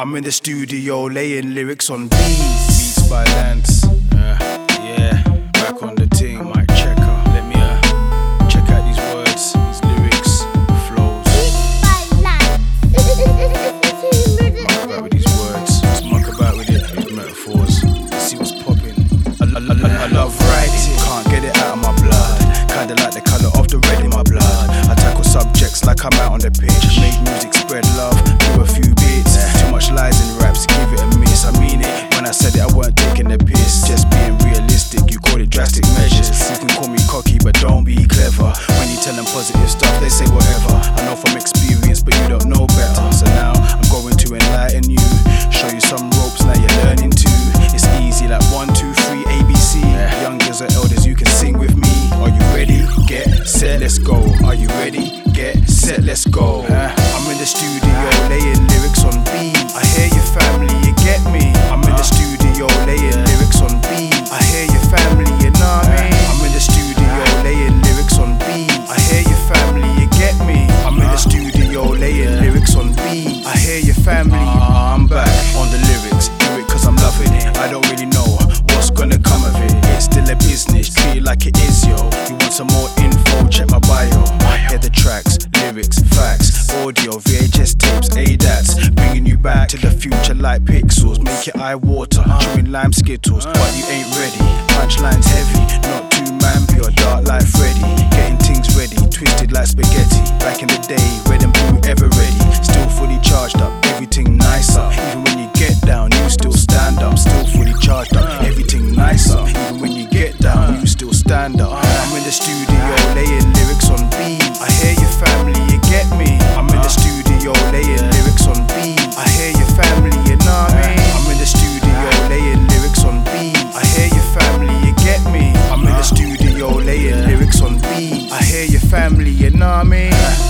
I'm in the studio laying lyrics on beats. Beats by Lans. Uh, yeah, back on the team. Mic checker. Let me uh, check out these words, these lyrics, flows. Beats by Muck about with these words. Just muck about with it, these metaphors. Let's see what's popping. I, I, I, I love writing, can't get it out of my blood. Kinda like the color of the red in my blood. I tackle subjects like I'm out on the pitch. Make music, spread love, do a few Lies in raps, give it a miss. I mean it when I said it, I weren't taking the piss. Just being realistic, you call it drastic measures. You can call me cocky, but don't be clever. When you tell them positive stuff, they say whatever. I know from experience, but you don't know better. So now I'm going to enlighten you, show you some ropes, now you're learning too. It's easy like one, two, three, ABC. Youngers or elders, you can sing with me. Are you ready? Get set, let's go. Your family. Uh, I'm back on the lyrics. Do it cause I'm loving it. I don't really know what's gonna come of it. It's still a business, treat it like it is, yo. You want some more info? Check my bio. Hear the tracks, lyrics, facts, audio, VHS tapes, ADATs. Bringing you back to the future like pixels. Make your eye water, chewing lime skittles. But you ain't ready. Punchlines heavy, not wonder. I'm in the studio laying lyrics on beat. I hear your family, you get me. I'm in the studio laying lyrics on beat. I hear your family, you know what I mean. I'm in the studio laying lyrics on beat. I hear your family, you get me. I'm in the studio laying lyrics on beat. I hear your family, you know what I mean.